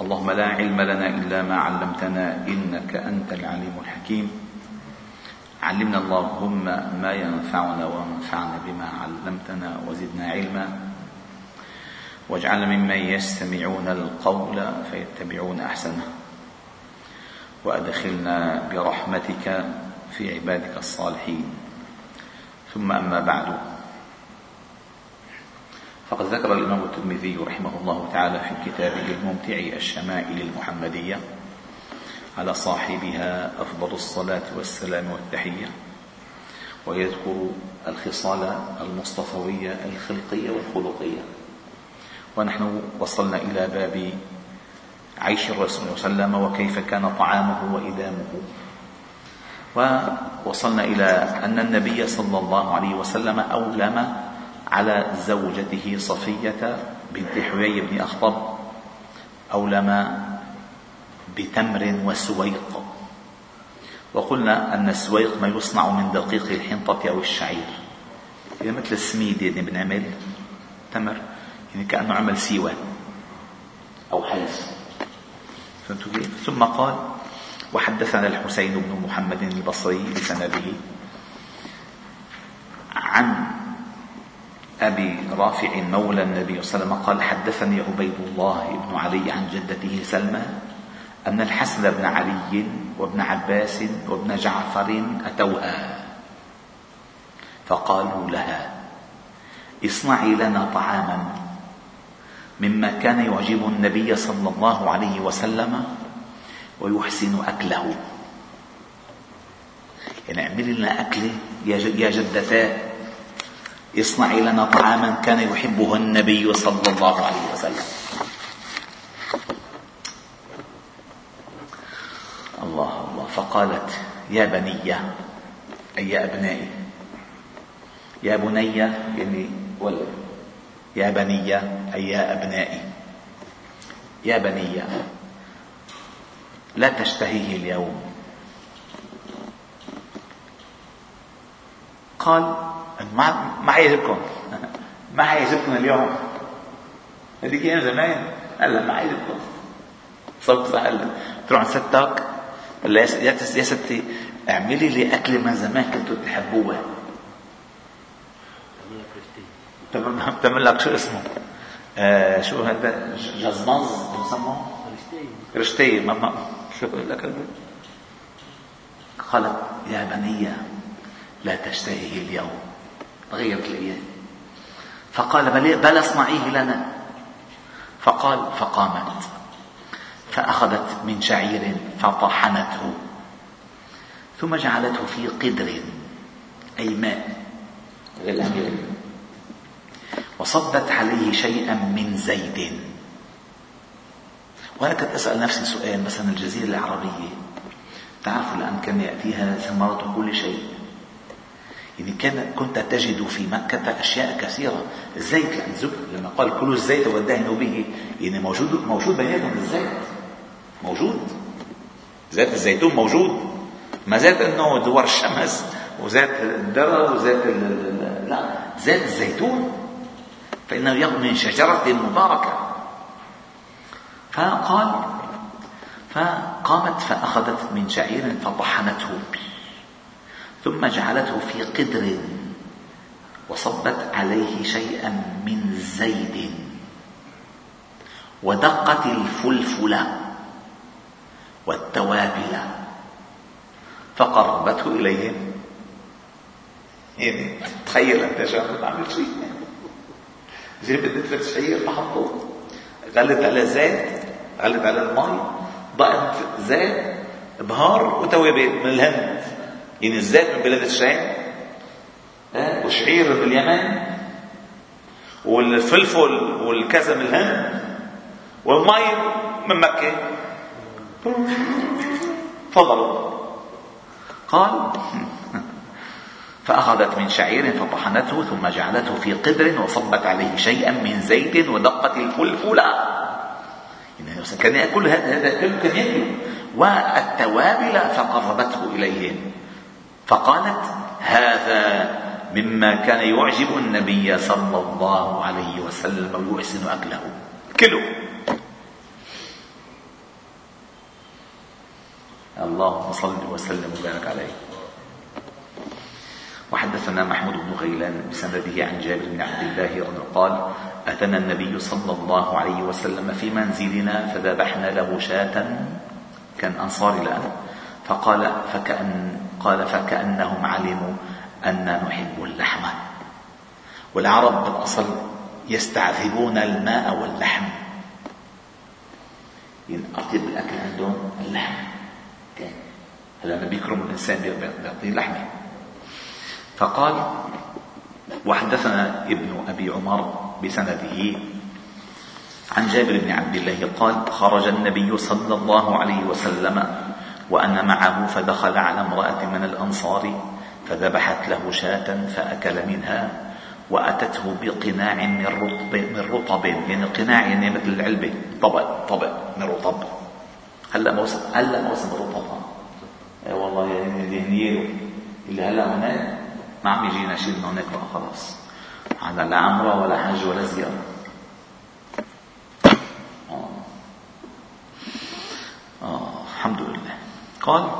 اللهم لا علم لنا إلا ما علمتنا إنك أنت العليم الحكيم. علمنا اللهم ما ينفعنا وانفعنا بما علمتنا وزدنا علما. واجعلنا ممن يستمعون القول فيتبعون أحسنه. وأدخلنا برحمتك في عبادك الصالحين. ثم أما بعد. فقد ذكر الإمام الترمذي رحمه الله تعالى في كتابه الممتع الشمائل المحمدية على صاحبها أفضل الصلاة والسلام والتحية ويذكر الخصال المصطفوية الخلقية والخلقية. ونحن وصلنا إلى باب عيش الرسول صلى الله عليه وسلم وكيف كان طعامه وإدامه. ووصلنا إلى أن النبي صلى الله عليه وسلم أولم على زوجته صفية بنت حيي بن أخطب أولم بتمر وسويق. وقلنا أن السويق ما يصنع من دقيق الحنطة أو الشعير. يعني مثل السميد يعني بنعمل تمر يعني كأنه عمل سيوة أو حلف؟ ثم قال وحدثنا الحسين بن محمد البصري بسنده عن أبي رافع مولى النبي صلى الله عليه وسلم قال حدثني عبيد الله بن علي عن جدته سلمى أن الحسن بن علي وابن عباس وابن جعفر أتوها فقالوا لها اصنعي لنا طعاما مما كان يعجب النبي صلى الله عليه وسلم ويحسن أكله. يعني اعملي لنا أكلة يا جدتاه. اصنعي لنا طعاما كان يحبه النبي صلى الله عليه وسلم. الله الله. فقالت يا بني أي يا أبنائي. يا بني يعني ولد يا بني أي يا أبنائي. يا بني لا تشتهيه اليوم. قال ما ما حيعجبكم. ما حيعجبكم اليوم. هذيك أيام زمان. هلا ما حيعجبكم. صرت هلا تروح عند ستك ولا يا ستي اعملي لي اكله من زمان كنتوا تحبوها بتعمل لك شو اسمه. آه شو هذا؟ جزمز بسموه؟ رشتي. ما شو بقول لك قالت يا بني لا تشتهيه اليوم. تغيرت الأيام فقال بل, بل اصنعيه لنا. فقال فقامت. فأخذت من شعير فطحنته. ثم جعلته في قدر أي ماء. وصبت عليه شيئا من زيت وأنا كنت أسأل نفسي سؤال مثلا الجزيرة العربية. تعرفوا الآن كان يأتيها ثمرة كل شيء؟ يعني كان كنت تجد في مكة أشياء كثيرة. الزيت لأن لما قال كلوا الزيت وادهنوا به. يعني موجود موجود بيناتهم الزيت موجود. زيت الزيتون موجود. ما زيت إنه دوار الشمس وزيت الذرة وزيت لا زيت الزيتون. فإنه يأخذ من شجرة مباركة. فقال فقامت فأخذت من شعير فطحنته ثم جعلته في قدر وصبت عليه شيئا من زيد ودقت الفلفل والتوابل فقربته إليهم. يعني تخيل أنت شو تعمل شيء. جبت دفة شعير بحطه غلت على زيت غلت على المي ضقت زيت بهار وتوابل من الهند. يعني الزيت من بلاد الشام؟ وشعير باليمن والفلفل والكذا من الهند؟ والمي من مكة؟ تفضلوا. قال فأخذت من شعير فطحنته ثم جعلته في قدر وصبت عليه شيئا من زيت ودقت الفلفل. يعني كان يأكل هذا كان يأكل. والتوابل فقربته إليهم فقالت هذا مما كان يعجب النبي صلى الله عليه وسلم ويحسن أكله. كله اللهم صل وسلم وبارك عليه. وحدثنا محمود بن غيلان بسنده عن جابر بن عبد الله قال أتنا النبي صلى الله عليه وسلم في منزلنا فذبحنا له شاة كان أنصاري الآن فقال فكأن قال فكأنهم علموا أننا نحب اللحم. والعرب بالأصل يستعذبون الماء واللحم. يعني أطيب الأكل عندهم اللحم. هلا لما بيكرم الإنسان بيعطيه لحمة فقال وحدثنا ابن أبي عمر بسنده عن جابر بن عبد الله قال خرج النبي صلى الله عليه وسلم وأنا معه فدخل على امرأة من الأنصار فذبحت له شاة فأكل منها وأتته بقناع من رطب من رطب يعني قناع يعني مثل العلبة طبق طبق من رطب. هلا موسم هلا موسم الرطب اي والله يعني ذهنية اللي هلا هناك ما عم يجينا شيء من هناك بقى خلاص. هذا لا عمرة ولا حج ولا زيارة آه. آه. الحمد لله قال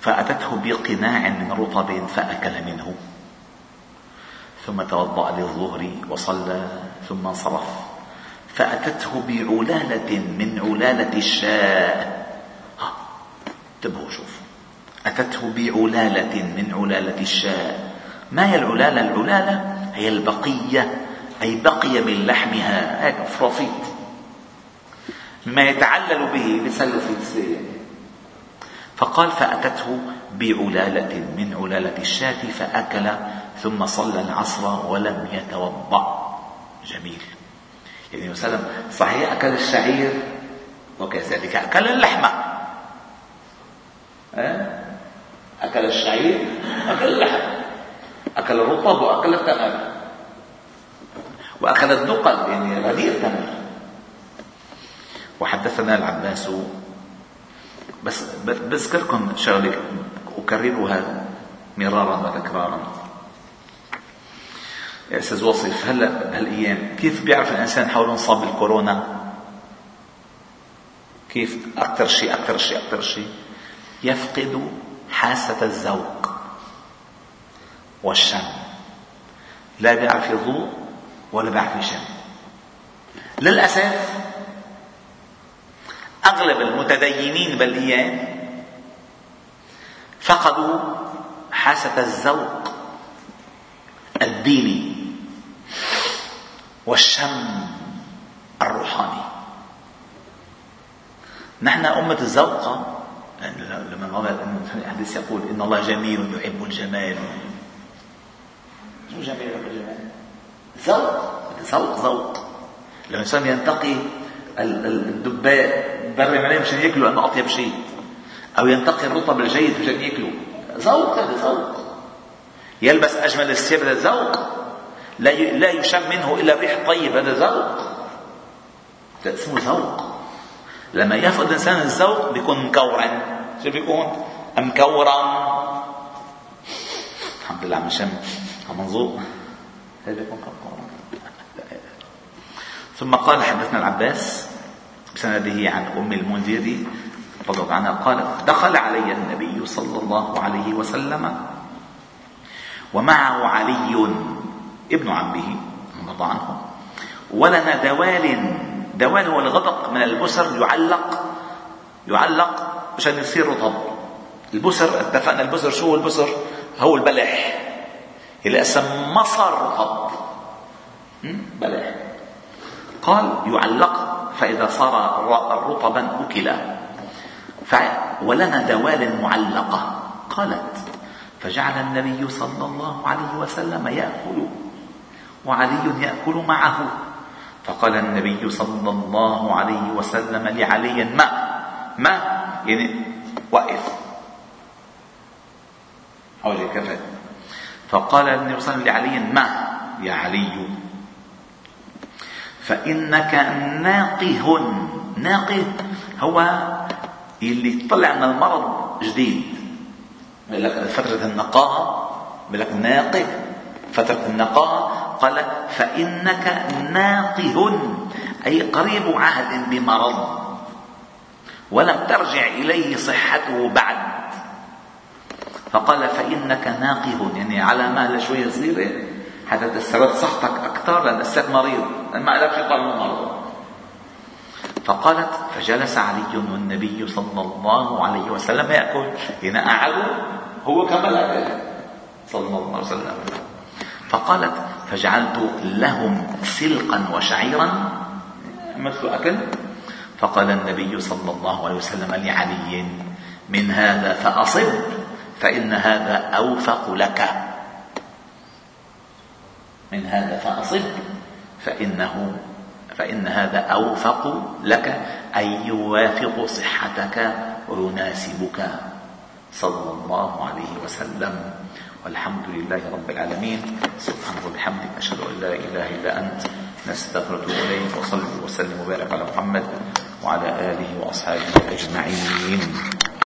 فأتته بقناع من رطب فأكل منه. ثم توضأ للظهر وصلى ثم انصرف. فأتته بعلالة من علالة الشاة انتبهوا شوف أتته بعلالة من علالة الشاة ما هي العلالة؟ العلالة هي البقية أي بقي من لحمها. هيك فرافيت ما يتعلل به في السير. فقال فأتته بعلالة من علالة الشاة فأكل ثم صلى العصر ولم يتوضأ. جميل. يعني مثلا صحيح أكل الشعير وكذلك أكل اللحمة. أكل الشعير أكل اللحم أكل الرطب وأكل التمر. وأكل الدقل يعني رديء التمر وحدثنا العباس بس بذكركم شغله اكررها مرارا وتكرارا. يا أستاذ وصف هلا بهالايام كيف بيعرف الإنسان حوله انصاب بالكورونا؟ كيف؟ أكثر شيء أكثر شيء أكثر شيء. يفقد حاسة الذوق والشم. لا بيعرف يذوق ولا بيعرف يشم. للأسف أغلب المتدينين بالايام فقدوا حاسة الذوق الديني والشم الروحاني. نحن أمة الذوقة لما الحديث يقول إن الله جميل يحب الجمال. شو جميل يحب الجمال؟ ذوق ذوق ذوق. لما الإنسان ينتقي الدباء برم عليه مشان ياكلوا لأنه أطيب شيء. أو ينتقي الرطب الجيد مشان ياكلوا. ذوق هذا ذوق. يلبس أجمل الثياب هذا ذوق. لا لا يشم منه إلا الريح الطيب هذا ذوق. اسمه ذوق. لما يفقد الإنسان الذوق بيكون مكورا. شو بيكون؟ مكورا الحمد لله عم شم عم نذوق. هذا بيكون مكورا ثم قال حدثنا العباس بسنده عن أم المنذر رضي الله عنها قال دخل علي النبي صلى الله عليه وسلم ومعه علي ابن عمه رضي عنه ولنا دوال دوال هو الغطق من البسر يعلق يعلق عشان يصير رطب. البسر اتفقنا البسر شو هو البسر هو البلح. اللي اسم مصر رطب. بلح. قال يعلق فإذا صار رطبا أكل. ولنا دوال معلقة. قالت فجعل النبي صلى الله عليه وسلم يأكل وعلي يأكل معه. فقال النبي صلى الله عليه وسلم لعلي ما ما يعني وقف حول كفى فقال النبي صلى الله عليه وسلم لعلي ما يا علي. فإنك ناقه. ناقه هو اللي طلع من المرض جديد. بيقول لك فترة النقاهة بيقول لك ناقه. فترة النقاهة قال فإنك ناقه. أي قريب عهد بمرض. ولم ترجع إليه صحته بعد. فقال فإنك ناقه. يعني على مهلة شوية صغيرة حتى تسترد صحتك أكثر لأن أسلك مريض ما لك يطلع من مرض. فقالت فجلس علي والنبي صلى الله عليه وسلم يأكل. هنا قعدوا هو كمل أكل صلى الله عليه وسلم. فقالت فجعلت لهم سلقا وشعيرا. مثل أكل؟ فقال النبي صلى الله عليه وسلم لعلي من هذا فأصب فإن هذا أوفق لك. من هذا فأصب فإنه فإن هذا أوفق لك أي يوافق صحتك ويناسبك. صلى الله عليه وسلم. والحمد لله رب العالمين. سبحانه وبحمدك أشهد أن لا إله إلا أنت. نستغفرك إليك وصلي وسلم وبارك على محمد وعلى آله وأصحابه أجمعين.